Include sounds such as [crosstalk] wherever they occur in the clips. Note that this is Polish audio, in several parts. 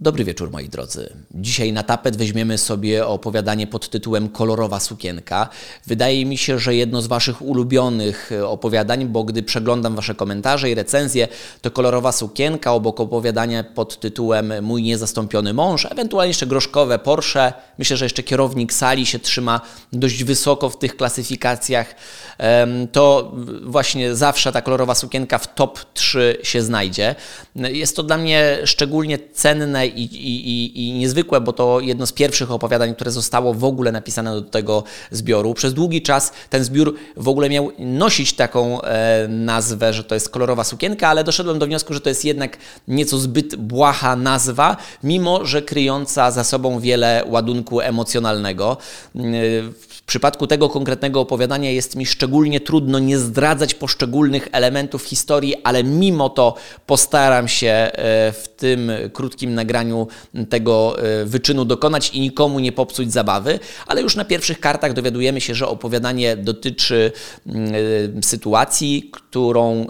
Dobry wieczór moi drodzy. Dzisiaj na tapet weźmiemy sobie opowiadanie pod tytułem Kolorowa sukienka. Wydaje mi się, że jedno z Waszych ulubionych e, opowiadań, bo gdy przeglądam Wasze komentarze i recenzje, to Kolorowa sukienka obok opowiadania pod tytułem Mój niezastąpiony mąż, ewentualnie jeszcze groszkowe Porsche. Myślę, że jeszcze kierownik sali się trzyma dość wysoko w tych klasyfikacjach. To właśnie zawsze ta kolorowa sukienka w top 3 się znajdzie. Jest to dla mnie szczególnie cenne i, i, i, niezwykłe, bo to jedno z pierwszych opowiadań, które zostało w ogóle napisane do tego zbioru. Przez długi czas ten zbiór w ogóle miał nosić taką e, nazwę, że to jest kolorowa sukienka, ale doszedłem do wniosku, że to jest jednak nieco zbyt błaha nazwa, mimo że kryjąca za sobą wiele ładunku emocjonalnego. W przypadku tego konkretnego opowiadania jest mi szczególnie trudno nie zdradzać poszczególnych elementów historii, ale mimo to postaram się e, w tym krótkim nagraniu tego e, wyczynu dokonać i nikomu nie popsuć zabawy, ale już na pierwszych kartach dowiadujemy się, że opowiadanie dotyczy mm, e, sytuacji, którą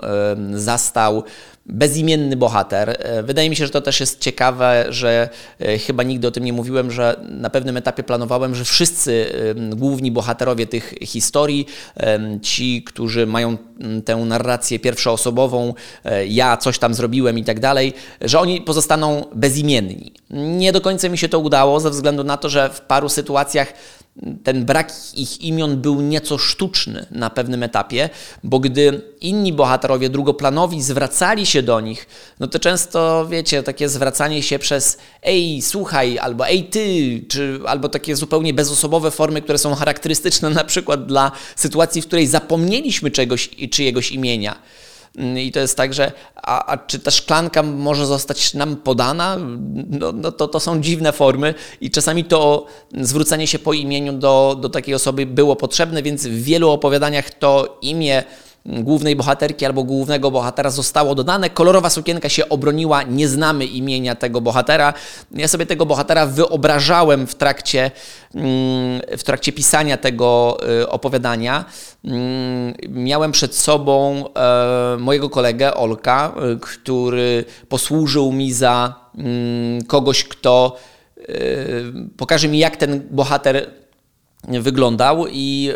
zastał bezimienny bohater. E, wydaje mi się, że to też jest ciekawe, że e, chyba nigdy o tym nie mówiłem, że na pewnym etapie planowałem, że wszyscy główni bohaterowie tych historii, ci, którzy mają tę narrację pierwszoosobową, e, ja coś tam zrobiłem i tak dalej, że oni pozostaną bezimienni. Nie do końca mi się to udało, ze względu na to, że w paru sytuacjach ten brak ich imion był nieco sztuczny na pewnym etapie, bo gdy inni bohaterowie drugoplanowi zwracali się do nich, no to często, wiecie, takie zwracanie się przez ej, słuchaj, albo ej, ty, czy albo takie zupełnie bezosobowe formy, które są charakterystyczne na przykład dla sytuacji, w której zapomnieliśmy czegoś i czyjegoś imienia. Mm, I to jest tak, że a, a, czy ta szklanka może zostać nam podana? No, no to, to są dziwne formy i czasami to zwrócenie się po imieniu do, do takiej osoby było potrzebne, więc w wielu opowiadaniach to imię głównej bohaterki albo głównego bohatera zostało dodane. Kolorowa sukienka się obroniła, nie znamy imienia tego bohatera. Ja sobie tego bohatera wyobrażałem w trakcie, mm, w trakcie pisania tego y, opowiadania. Mm, miałem przed sobą e, mojego kolegę Olka, y, który posłużył mi za mm, kogoś, kto y, pokaże mi, jak ten bohater wyglądał i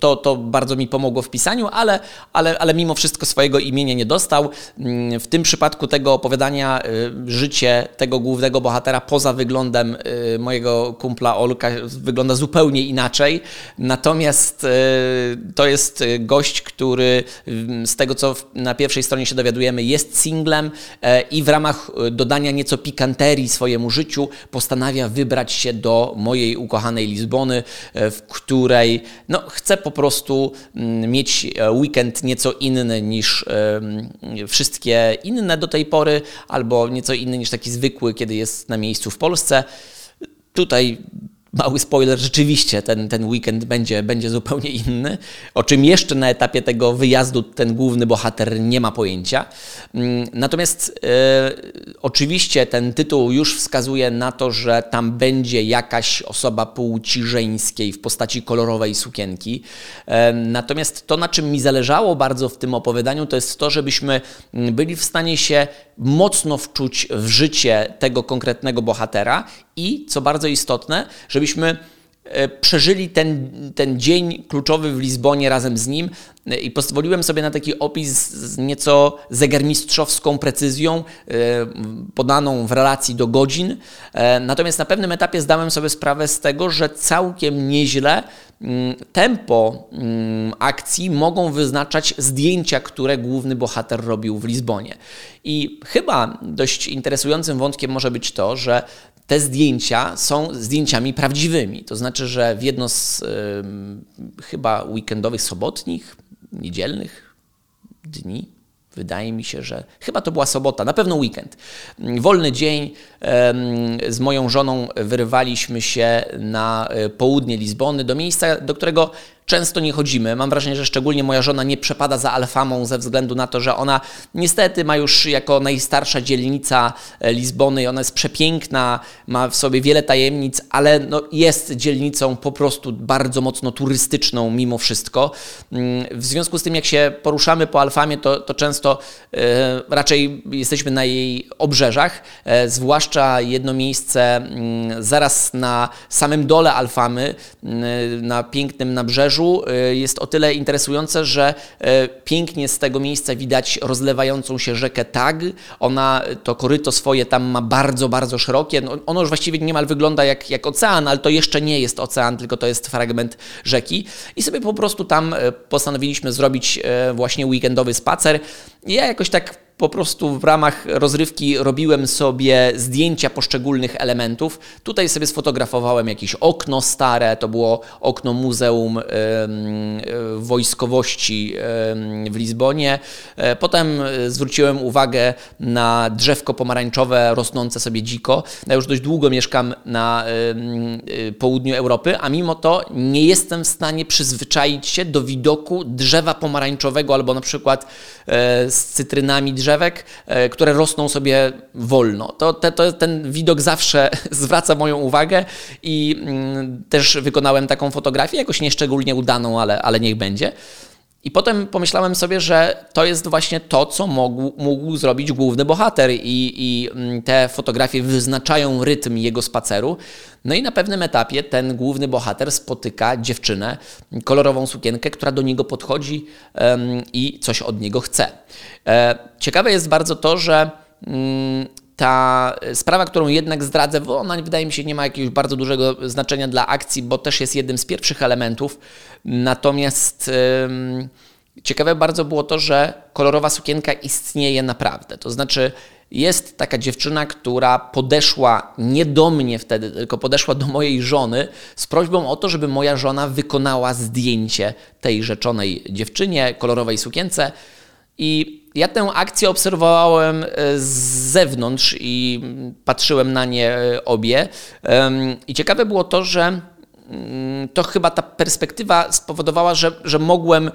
to, to bardzo mi pomogło w pisaniu, ale, ale, ale mimo wszystko swojego imienia nie dostał. Mm, w tym przypadku tego opowiadania y, życie tego głównego bohatera poza wyglądem y, mojego kumpla Olka wygląda zupełnie inaczej. Natomiast y, to jest gość, który z tego co na pierwszej stronie się dowiadujemy jest singlem e, i w ramach dodania nieco pikanterii swojemu życiu postanawia wybrać się do mojej ukochanej Lizbony, w której no, chcę po prostu mm, mieć e, weekend nieco inny niż wszystkie inne do tej pory, albo nieco inny niż taki zwykły, kiedy jest na miejscu w Polsce. Tutaj mały spoiler, rzeczywiście ten, ten weekend będzie, będzie zupełnie inny, o czym jeszcze na etapie tego wyjazdu ten główny bohater nie ma pojęcia. Mm, natomiast e, oczywiście ten tytuł już wskazuje na to, że tam będzie jakaś osoba płci żeńskiej w postaci kolorowej sukienki. E, natomiast to, na czym mi zależało bardzo w tym opowiadaniu, to jest to, żebyśmy mm, byli w stanie się mocno wczuć w życie tego konkretnego bohatera i, co bardzo istotne, żebyśmy e, przeżyli ten, ten dzień kluczowy w Lizbonie razem z nim e, i pozwoliłem sobie na taki opis z nieco zegarmistrzowską precyzją, e, podaną w relacji do godzin. Natomiast na pewnym etapie zdałem sobie sprawę z tego, że całkiem nieźle tempo mm, akcji mogą wyznaczać zdjęcia, które główny bohater robił w Lizbonie. I chyba dość interesującym wątkiem może być to, że te zdjęcia są zdjęciami prawdziwymi. To znaczy, że w jedno z chyba weekendowych, sobotnich, niedzielnych dni, wydaje mi się, że chyba to była sobota, na pewno weekend. Wolny dzień z moją żoną wyrywaliśmy się na e, południe Lizbony, do miejsca, do którego często nie chodzimy. Mam wrażenie, że szczególnie moja żona nie przepada za Alfamą ze względu na to, że ona niestety ma już jako najstarsza dzielnica e, Lizbony, ona jest przepiękna, ma w sobie wiele tajemnic, ale no jest dzielnicą po prostu bardzo mocno turystyczną mimo wszystko. Mm, w związku z tym, jak się poruszamy po Alfamie, to, to często e, raczej jesteśmy na jej obrzeżach, e, zwłaszcza jedno miejsce mm, zaraz na samym dole Alfamy, mm, na pięknym nabrzeżu, Y, jest o tyle interesujące, że y, pięknie z tego miejsca widać rozlewającą się rzekę Tag. Ona to koryto swoje tam ma bardzo, bardzo szerokie. No, ono już właściwie niemal wygląda jak, jak ocean, ale to jeszcze nie jest ocean, tylko to jest fragment rzeki. I sobie po prostu tam postanowiliśmy zrobić właśnie weekendowy spacer. Ja jakoś tak po prostu w ramach rozrywki robiłem sobie zdjęcia poszczególnych elementów. Tutaj sobie sfotografowałem jakieś okno stare, to było okno Muzeum Wojskowości w Lizbonie. E, potem e, zwróciłem uwagę na drzewko pomarańczowe rosnące sobie dziko. Ja już dość długo mieszkam na e, południu Europy, a mimo to nie jestem w stanie przyzwyczaić się do widoku drzewa pomarańczowego albo na przykład z cytrynami drzewa drzewek, e, które rosną sobie wolno. To, te, to ten widok zawsze [laughs] zwraca moją uwagę i mm, też wykonałem taką fotografię, jakoś nieszczególnie udaną, ale, ale niech będzie. I potem pomyślałem sobie, że to jest właśnie to, co mógł, mógł zrobić główny bohater, i, i, mm, te fotografie wyznaczają rytm jego spaceru. No i na pewnym etapie ten główny bohater spotyka dziewczynę, kolorową sukienkę, która do niego podchodzi um, i coś od niego chce. E, ciekawe jest bardzo to, że. Um, ta sprawa, którą jednak zdradzę, bo ona wydaje mi się nie ma jakiegoś bardzo dużego znaczenia dla akcji, bo też jest jednym z pierwszych elementów. Natomiast ciekawe bardzo było to, że kolorowa sukienka istnieje naprawdę. To znaczy, jest taka dziewczyna, która podeszła nie do mnie wtedy, tylko podeszła do mojej żony z prośbą o to, żeby moja żona wykonała zdjęcie tej rzeczonej dziewczynie, kolorowej sukience. I ja tę akcję obserwowałem e, z zewnątrz i patrzyłem na nie e, obie. I ciekawe było to, że mm, to chyba ta perspektywa spowodowała, że, że mogłem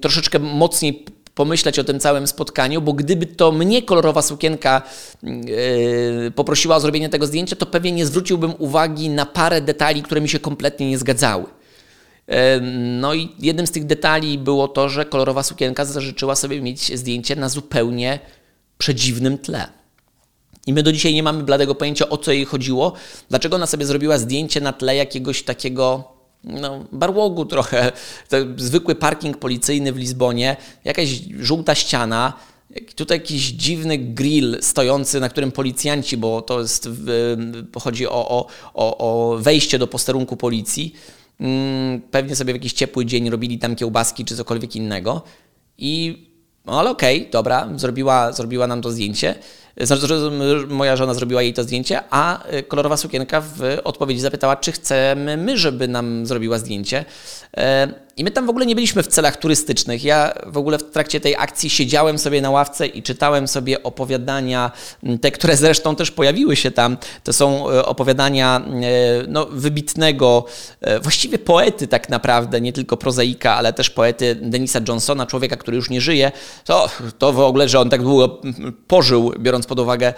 troszeczkę mocniej pomyśleć o tym całym spotkaniu, bo gdyby to mnie kolorowa sukienka yy, poprosiła o zrobienie tego zdjęcia, to pewnie nie zwróciłbym uwagi na parę detali, które mi się kompletnie nie zgadzały. No i jednym z tych detali było to, że kolorowa sukienka zażyczyła sobie mieć zdjęcie na zupełnie przedziwnym tle. I my do dzisiaj nie mamy bladego pojęcia, o co jej chodziło, dlaczego ona sobie zrobiła zdjęcie na tle jakiegoś takiego no, barłogu trochę, zwykły parking policyjny w Lizbonie, jakaś żółta ściana, tutaj jakiś dziwny grill stojący, na którym policjanci, bo to jest, chodzi o, o, o, o wejście do posterunku policji, pewnie sobie w jakiś ciepły dzień robili tam kiełbaski czy cokolwiek innego. I no ale okej, okay, dobra, zrobiła, zrobiła nam to zdjęcie. Znaczy, moja żona zrobiła jej to zdjęcie, a y, kolorowa sukienka w odpowiedzi zapytała, czy chcemy my, żeby nam zrobiła zdjęcie. E, I my tam w ogóle nie byliśmy w celach turystycznych. Ja w ogóle w trakcie tej akcji siedziałem sobie na ławce i czytałem sobie opowiadania, te, które zresztą też pojawiły się tam. To są e, opowiadania e, no, wybitnego, właściwie poety tak naprawdę, nie tylko prozaika, ale też poety Denisa Johnsona, człowieka, który już nie żyje. To, to w ogóle, że on tak długo pożył, biorąc pod uwagę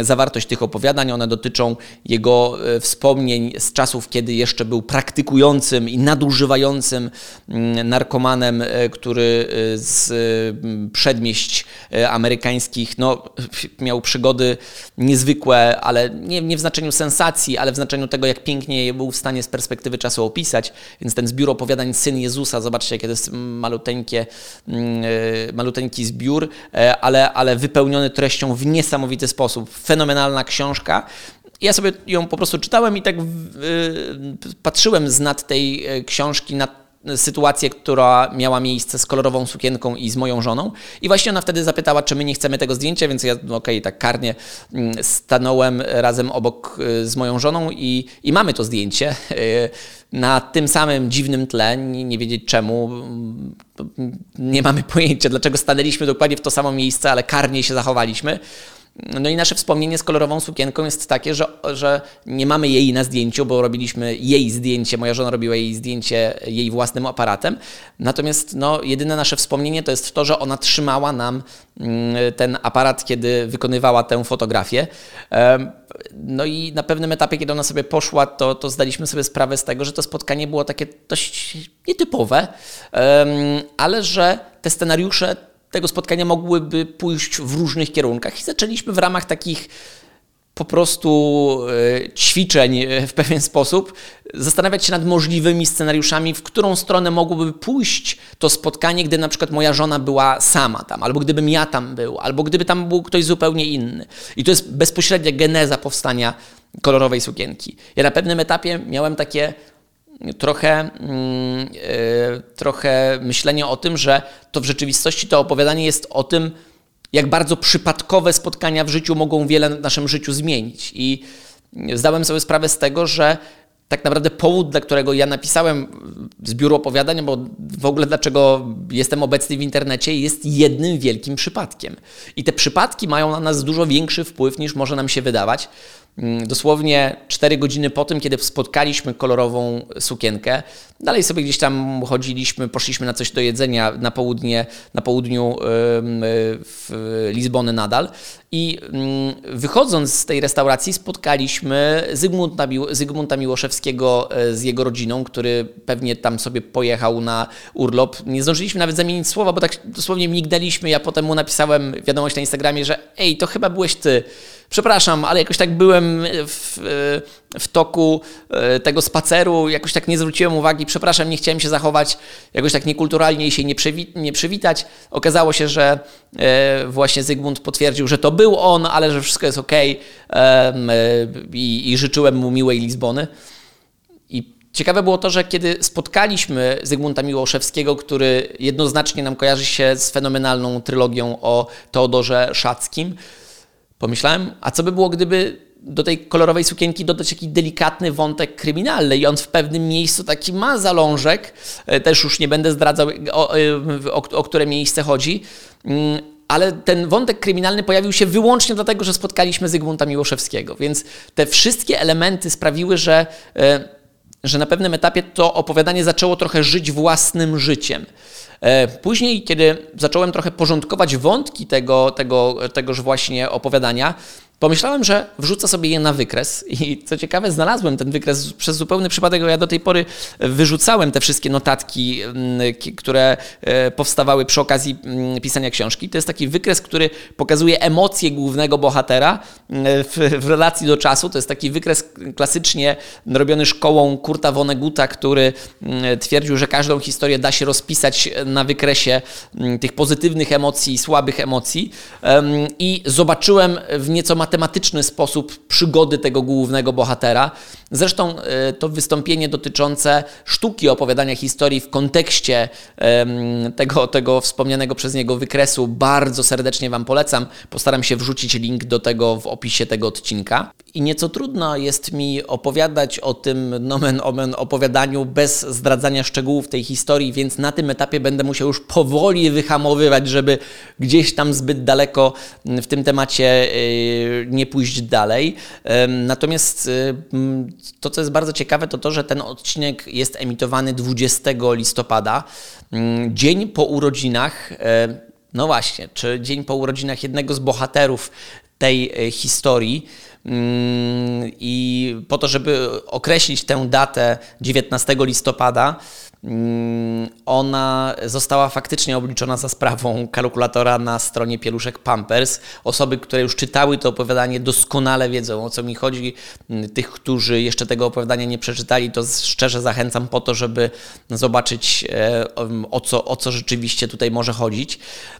zawartość tych opowiadań. One dotyczą jego wspomnień z czasów, kiedy jeszcze był praktykującym i nadużywającym Mm, narkomanem, e, który e, z mm, przedmieść e, amerykańskich no, [laughs] miał przygody niezwykłe, ale nie, nie w znaczeniu sensacji, ale w znaczeniu tego, jak pięknie je był w stanie z perspektywy czasu opisać. Więc ten zbiór opowiadań Syn Jezusa, zobaczcie, jakie to jest maluteńkie, mm, maluteńki zbiór, ale, ale wypełniony treścią w niesamowity sposób. Fenomenalna książka ja sobie ją po prostu czytałem i tak patrzyłem z nad tej e, książki na sytuację, która miała miejsce z kolorową sukienką i z moją żoną. I właśnie ona wtedy zapytała, czy my nie chcemy tego zdjęcia, więc ja, no okej, okay, tak karnie mm, stanąłem razem obok e, z moją żoną i, i mamy to zdjęcie na tym samym dziwnym tle, nie, wiedzieć czemu, mm, nie mamy pojęcia, dlaczego stanęliśmy dokładnie w to samo miejsce, ale karnie się zachowaliśmy. No i nasze wspomnienie z kolorową sukienką jest takie, że, że nie mamy jej na zdjęciu, bo robiliśmy jej zdjęcie, moja żona robiła jej zdjęcie jej własnym aparatem. Natomiast no, jedyne nasze wspomnienie to jest to, że ona trzymała nam mm, ten aparat, kiedy wykonywała tę fotografię. No i na pewnym etapie, kiedy ona sobie poszła, to, to zdaliśmy sobie sprawę z tego, że to spotkanie było takie dość nietypowe, ale że te scenariusze tego spotkania mogłyby pójść w różnych kierunkach. I zaczęliśmy w ramach takich po prostu e, ćwiczeń e, w pewien sposób zastanawiać się nad możliwymi scenariuszami, w którą stronę mogłoby pójść to spotkanie, gdy na przykład moja żona była sama tam, albo gdybym ja tam był, albo gdyby tam był ktoś zupełnie inny. I to jest bezpośrednia geneza powstania kolorowej sukienki. Ja na pewnym etapie miałem takie trochę, mm, e, trochę myślenie o tym, że to w rzeczywistości to opowiadanie jest o tym, jak bardzo przypadkowe spotkania w życiu mogą wiele w naszym życiu zmienić. I zdałem sobie sprawę z tego, że tak naprawdę powód, dla którego ja napisałem zbiór opowiadań, bo w ogóle dlaczego jestem obecny w internecie, jest jednym wielkim przypadkiem. I te przypadki mają na nas dużo większy wpływ niż może nam się wydawać. Mm, dosłownie 4 godziny po tym, kiedy spotkaliśmy kolorową sukienkę, dalej sobie gdzieś tam chodziliśmy, poszliśmy na coś do jedzenia na południe, na południu w Lizbony nadal i mm, wychodząc z tej restauracji spotkaliśmy Zygmunta, Zygmunta Miłoszewskiego e, z jego rodziną, który pewnie tam sobie pojechał na urlop. Nie zdążyliśmy nawet zamienić słowa, bo tak dosłownie mignęliśmy. Ja potem mu napisałem wiadomość na Instagramie, że ej, to chyba byłeś ty. Przepraszam, ale jakoś tak byłem w, w toku e, tego spaceru, jakoś tak nie zwróciłem uwagi. Przepraszam, nie chciałem się zachować jakoś tak niekulturalnie i się nie, przywi nie przywitać. Okazało się, że e, właśnie Zygmunt potwierdził, że to był on, ale że wszystko jest ok e, i, i życzyłem mu miłej Lizbony. I Ciekawe było to, że kiedy spotkaliśmy Zygmunta Miłoszewskiego, który jednoznacznie nam kojarzy się z fenomenalną trylogią o Teodorze Szackim, Pomyślałem, a co by było, gdyby do tej kolorowej sukienki dodać jakiś delikatny wątek kryminalny i on w pewnym miejscu taki ma zalążek, e, też już nie będę zdradzał o, e, o, o które miejsce chodzi, mm, ale ten wątek kryminalny pojawił się wyłącznie dlatego, że spotkaliśmy Zygmunta Miłoszewskiego, więc te wszystkie elementy sprawiły, że, e, że na pewnym etapie to opowiadanie zaczęło trochę żyć własnym życiem. E, później, kiedy zacząłem trochę porządkować wątki tego, tego, tegoż właśnie opowiadania, Pomyślałem, że wrzucę sobie je na wykres i co ciekawe, znalazłem ten wykres przez zupełny przypadek, bo ja do tej pory wyrzucałem te wszystkie notatki, mm, które e, powstawały przy okazji mm, pisania książki. To jest taki wykres, który pokazuje emocje głównego bohatera mm, w, w relacji do czasu. To jest taki wykres klasycznie robiony szkołą Kurta Vonneguta, który twierdził, że każdą historię da się rozpisać na wykresie tych pozytywnych emocji i słabych emocji. I zobaczyłem w nieco matematyczny sposób przygody tego głównego bohatera. Zresztą e, to wystąpienie dotyczące sztuki opowiadania historii w kontekście tego, tego wspomnianego przez niego wykresu bardzo serdecznie Wam polecam. Postaram się wrzucić link do tego w opisie tego odcinka. I nieco trudno jest mi opowiadać o tym nomen omen opowiadaniu bez zdradzania szczegółów tej historii, więc na tym etapie będę musiał już powoli wyhamowywać, żeby gdzieś tam zbyt daleko w tym temacie e, nie pójść dalej. Natomiast to, co jest bardzo ciekawe, to to, że ten odcinek jest emitowany 20 listopada, mm, dzień po urodzinach. E, no właśnie, czy dzień po urodzinach jednego z bohaterów tej e, historii. Mm, I po to, żeby określić tę datę 19 listopada, ona została faktycznie obliczona za sprawą kalkulatora na stronie Pieluszek Pampers. Osoby, które już czytały to opowiadanie, doskonale wiedzą o co mi chodzi. Mm, tych, którzy jeszcze tego opowiadania nie przeczytali, to szczerze zachęcam po to, żeby zobaczyć e, o co, o co rzeczywiście tutaj może chodzić.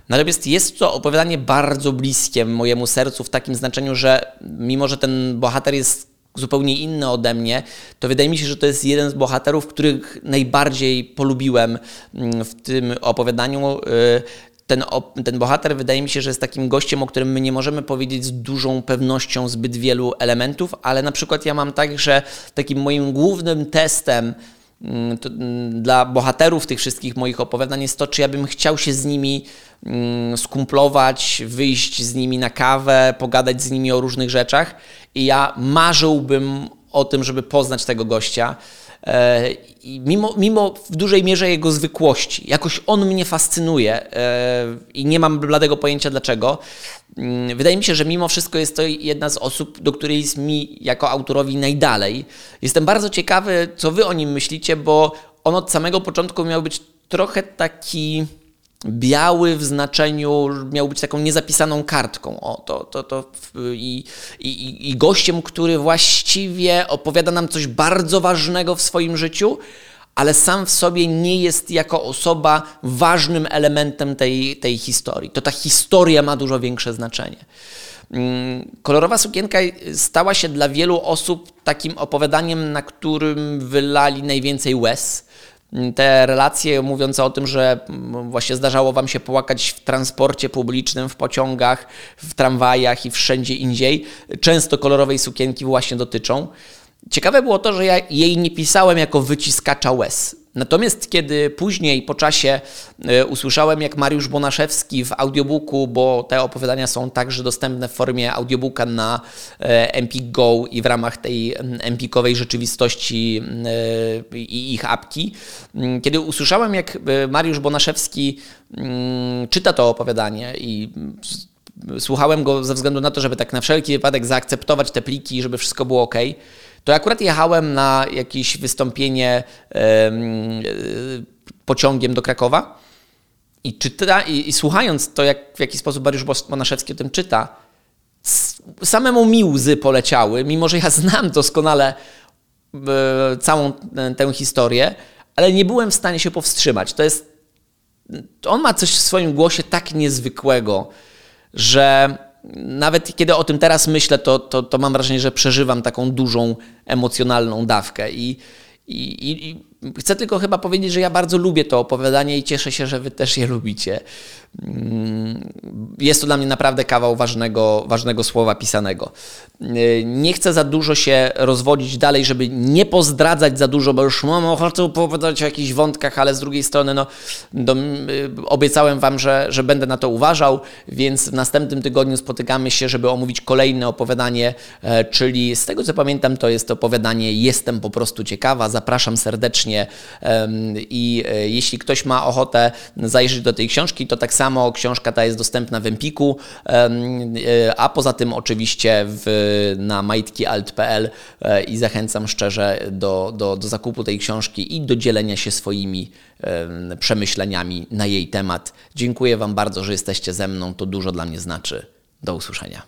Natomiast jest to opowiadanie bardzo bliskie mojemu sercu w takim znaczeniu, że mimo, że ten bohater jest zupełnie inny ode mnie, to wydaje mi się, że to jest jeden z bohaterów, których najbardziej polubiłem mm, w tym opowiadaniu. Y, ten, ten bohater wydaje mi się, że jest takim gościem, o którym my nie możemy powiedzieć z dużą pewnością zbyt wielu elementów, ale na przykład ja mam tak, że takim moim głównym testem dla bohaterów tych wszystkich moich opowiadań jest to, czy ja bym chciał się z nimi mm, skumplować, wyjść z nimi na kawę, pogadać z nimi o różnych rzeczach. I ja marzyłbym o tym, żeby poznać tego gościa. E, mimo, mimo w dużej mierze jego zwykłości, jakoś on mnie fascynuje e, i nie mam bladego pojęcia dlaczego. Mm, wydaje mi się, że mimo wszystko jest to jedna z osób, do której jest mi jako autorowi najdalej. Jestem bardzo ciekawy, co wy o nim myślicie, bo on od samego początku miał być trochę taki biały w znaczeniu, miał być taką niezapisaną kartką. O, to, to, to i, i, i gościem, który właściwie opowiada nam coś bardzo ważnego w swoim życiu, ale sam w sobie nie jest jako osoba ważnym elementem tej, tej historii. To ta historia ma dużo większe znaczenie. Mm, kolorowa sukienka stała się dla wielu osób takim opowiadaniem, na którym wylali najwięcej łez te relacje mówiące o tym, że właśnie zdarzało Wam się płakać w transporcie publicznym, w pociągach, w tramwajach i wszędzie indziej, często kolorowej sukienki właśnie dotyczą. Ciekawe było to, że ja jej nie pisałem jako wyciskacza łez. Natomiast kiedy później po czasie e, usłyszałem, jak Mariusz Bonaszewski w audiobooku, bo te opowiadania są także dostępne w formie audiobooka na e, Empik Go i w ramach tej empikowej rzeczywistości e, i ich apki, kiedy usłyszałem, jak Mariusz Bonaszewski czyta to opowiadanie i słuchałem go ze względu na to, żeby tak na wszelki wypadek zaakceptować te pliki, żeby wszystko było ok, to akurat jechałem na jakieś wystąpienie pociągiem do Krakowa i, czyta, i, i słuchając to, jak, w jaki sposób Mariusz Bonaszewski o tym czyta, samemu mi łzy poleciały, mimo że ja znam doskonale e, całą tę historię, ale nie byłem w stanie się powstrzymać. To jest. On ma coś w swoim głosie tak niezwykłego, że nawet kiedy o tym teraz myślę, to, to, to mam wrażenie, że przeżywam taką dużą emocjonalną dawkę. I, i, i, chcę tylko chyba powiedzieć, że ja bardzo lubię to opowiadanie i cieszę się, że Wy też je lubicie. Mm, jest to dla mnie naprawdę kawał ważnego, ważnego słowa pisanego. Y, nie chcę za dużo się rozwodzić dalej, żeby nie pozdradzać za dużo, bo już mam ochotę opowiadać o jakichś wątkach, ale z drugiej strony no, do, y, obiecałem Wam, że, że będę na to uważał, więc w następnym tygodniu spotykamy się, żeby omówić kolejne opowiadanie, e, czyli z tego co pamiętam, to jest opowiadanie Jestem po prostu ciekawa. Zapraszam serdecznie i e, jeśli ktoś ma ochotę zajrzeć do tej książki, to tak samo książka ta jest dostępna w Empiku, e, a poza tym oczywiście w, na majtkialt.pl e, i zachęcam szczerze do, do, do zakupu tej książki i do dzielenia się swoimi przemyśleniami na jej temat. Dziękuję Wam bardzo, że jesteście ze mną, to dużo dla mnie znaczy. Do usłyszenia.